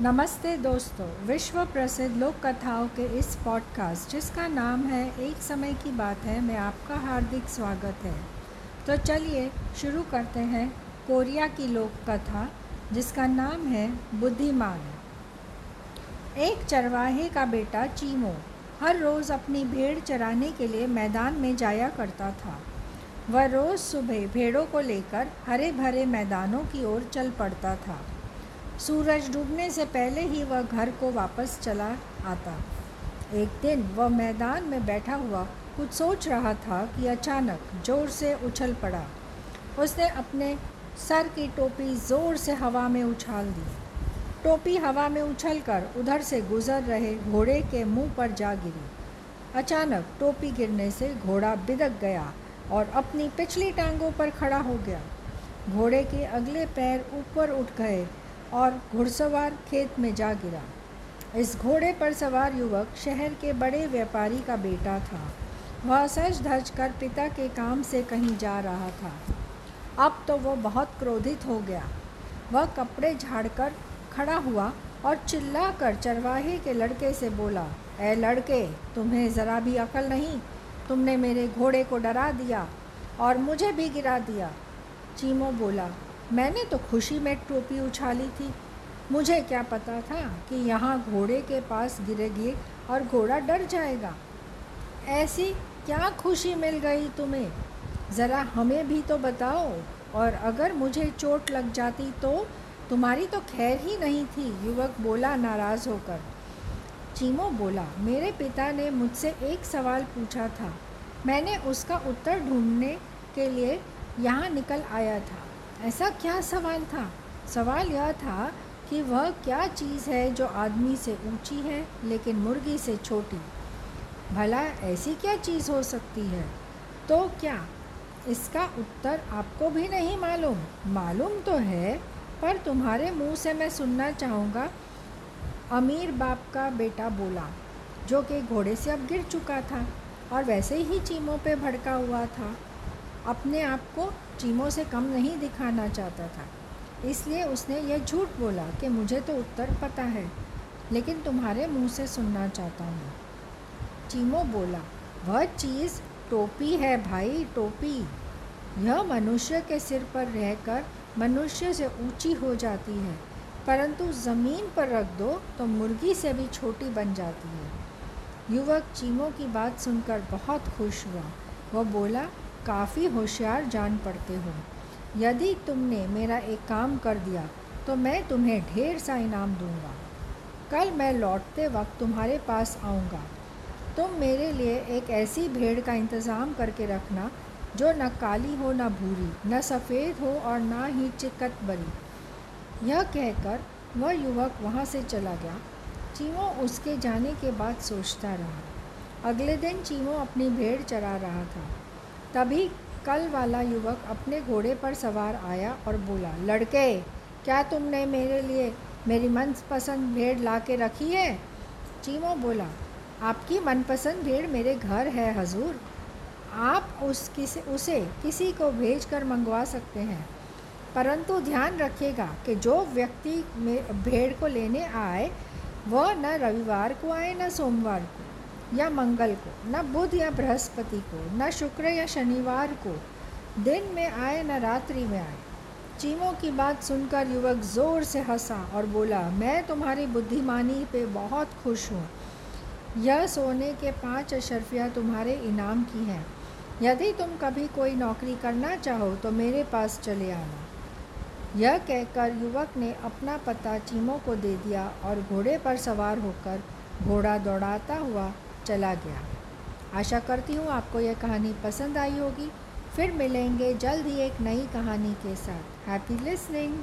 नमस्ते दोस्तों विश्व प्रसिद्ध लोक कथाओं के इस पॉडकास्ट जिसका नाम है एक समय की बात है, मैं आपका हार्दिक स्वागत है। तो चलिए शुरू करते हैं कोरिया की लोक कथा जिसका नाम है बुद्धिमान। एक चरवाहे का बेटा चीमो हर रोज़ अपनी भेड़ चराने के लिए मैदान में जाया करता था। वह रोज़ सुबह भेड़ों को लेकर हरे भरे मैदानों की ओर चल पड़ता था। सूरज डूबने से पहले ही वह घर को वापस चला आता। एक दिन वह मैदान में बैठा हुआ कुछ सोच रहा था कि अचानक ज़ोर से उछल पड़ा। उसने अपने सर की टोपी ज़ोर से हवा में उछाल दी। टोपी हवा में उछलकर उधर से गुजर रहे घोड़े के मुँह पर जा गिरी। अचानक टोपी गिरने से घोड़ा बिदक गया और अपनी पिछली टांगों पर खड़ा हो गया। घोड़े के अगले पैर ऊपर उठ गए और घुड़सवार खेत में जा गिरा। इस घोड़े पर सवार युवक शहर के बड़े व्यापारी का बेटा था। वह सच धज कर पिता के काम से कहीं जा रहा था। अब तो वह बहुत क्रोधित हो गया। वह कपड़े झाड़कर खड़ा हुआ और चिल्ला कर चरवाहे के लड़के से बोला ए लड़के, तुम्हें ज़रा भी अकल नहीं? तुमने मेरे घोड़े को डरा दिया और मुझे भी गिरा दिया। चीमो बोला मैंने तो खुशी में टोपी उछाली थी। मुझे क्या पता था कि यहाँ घोड़े के पास गिरेगी और घोड़ा डर जाएगा। ऐसी क्या खुशी मिल गई तुम्हें? ज़रा हमें भी तो बताओ, और अगर मुझे चोट लग जाती तो? तुम्हारी तो खैर ही नहीं थी, युवक बोला नाराज़ होकर। चीमो बोला, मेरे पिता ने मुझसे एक सवाल पूछा था। मैंने उसका उत्तर ढूँढने के लिए यहाँ निकल आया था। ऐसा क्या सवाल था? सवाल यह था कि वह क्या चीज़ है जो आदमी से ऊँची है, लेकिन मुर्गी से छोटी? भला ऐसी क्या चीज़ हो सकती है? तो क्या? इसका उत्तर आपको भी नहीं मालूम। मालूम तो है, पर तुम्हारे मुँह से मैं सुनना चाहूँगा। अमीर बाप का बेटा बोला, जो कि घोड़े से अब गिर चुका था और वैसे ही चीमों पे भड़का हुआ था। अपने आप को चीमों से कम नहीं दिखाना चाहता था। इसलिए उसने यह झूठ बोला कि मुझे तो उत्तर पता है, लेकिन तुम्हारे मुँह से सुनना चाहता हूँ। चीमो बोला, वह चीज़ टोपी है भाई, टोपी। यह मनुष्य के सिर पर रहकर मनुष्य से ऊँची हो जाती है, परंतु ज़मीन पर रख दो तो मुर्गी से भी छोटी बन जाती है। युवक चीमो की बात सुनकर बहुत खुश हुआ। वह बोला काफ़ी होशियार जान पड़ते हो। यदि तुमने मेरा एक काम कर दिया तो मैं तुम्हें ढेर सा इनाम दूँगा। कल मैं लौटते वक्त तुम्हारे पास आऊँगा। तुम मेरे लिए एक ऐसी भेड़ का इंतज़ाम करके रखना, जो न काली हो, न भूरी, न सफ़ेद हो और ना ही चिकत बरी। यह कहकर वह युवक वहाँ से चला गया। चीमो उसके जाने के बाद सोचता रहा। अगले दिन चीमो अपनी भेड़ चरा रहा था। तभी कल वाला युवक अपने घोड़े पर सवार आया और बोला, लड़के, क्या तुमने मेरे लिए मेरी मनपसंद भेड़ ला के रखी है? चीमो बोला, आपकी मनपसंद भेड़ मेरे घर है, हजूर। आप उस किसी, उसे किसी को भेज कर मंगवा सकते हैं। परंतु ध्यान रखिएगा कि जो व्यक्ति भेड़ को लेने आए, वह न रविवार को आए, न सोमवार को। या मंगल को, न बुध या बृहस्पति को, न शुक्र या शनिवार को, दिन में आए न रात्रि में आए। चीमों की बात सुनकर युवक ज़ोर से हंसा और बोला, मैं तुम्हारी बुद्धिमानी पे बहुत खुश हूँ। यह सोने के पाँच अशरफिया तुम्हारे इनाम की हैं। यदि तुम कभी कोई नौकरी करना चाहो तो मेरे पास चले आना। यह कहकर युवक ने अपना पता चीमों को दे दिया और घोड़े पर सवार होकर घोड़ा दौड़ाता हुआ चला गया। आशा करती हूँ आपको यह कहानी पसंद आई होगी। फिर मिलेंगे जल्द ही एक नई कहानी के साथ। Happy listening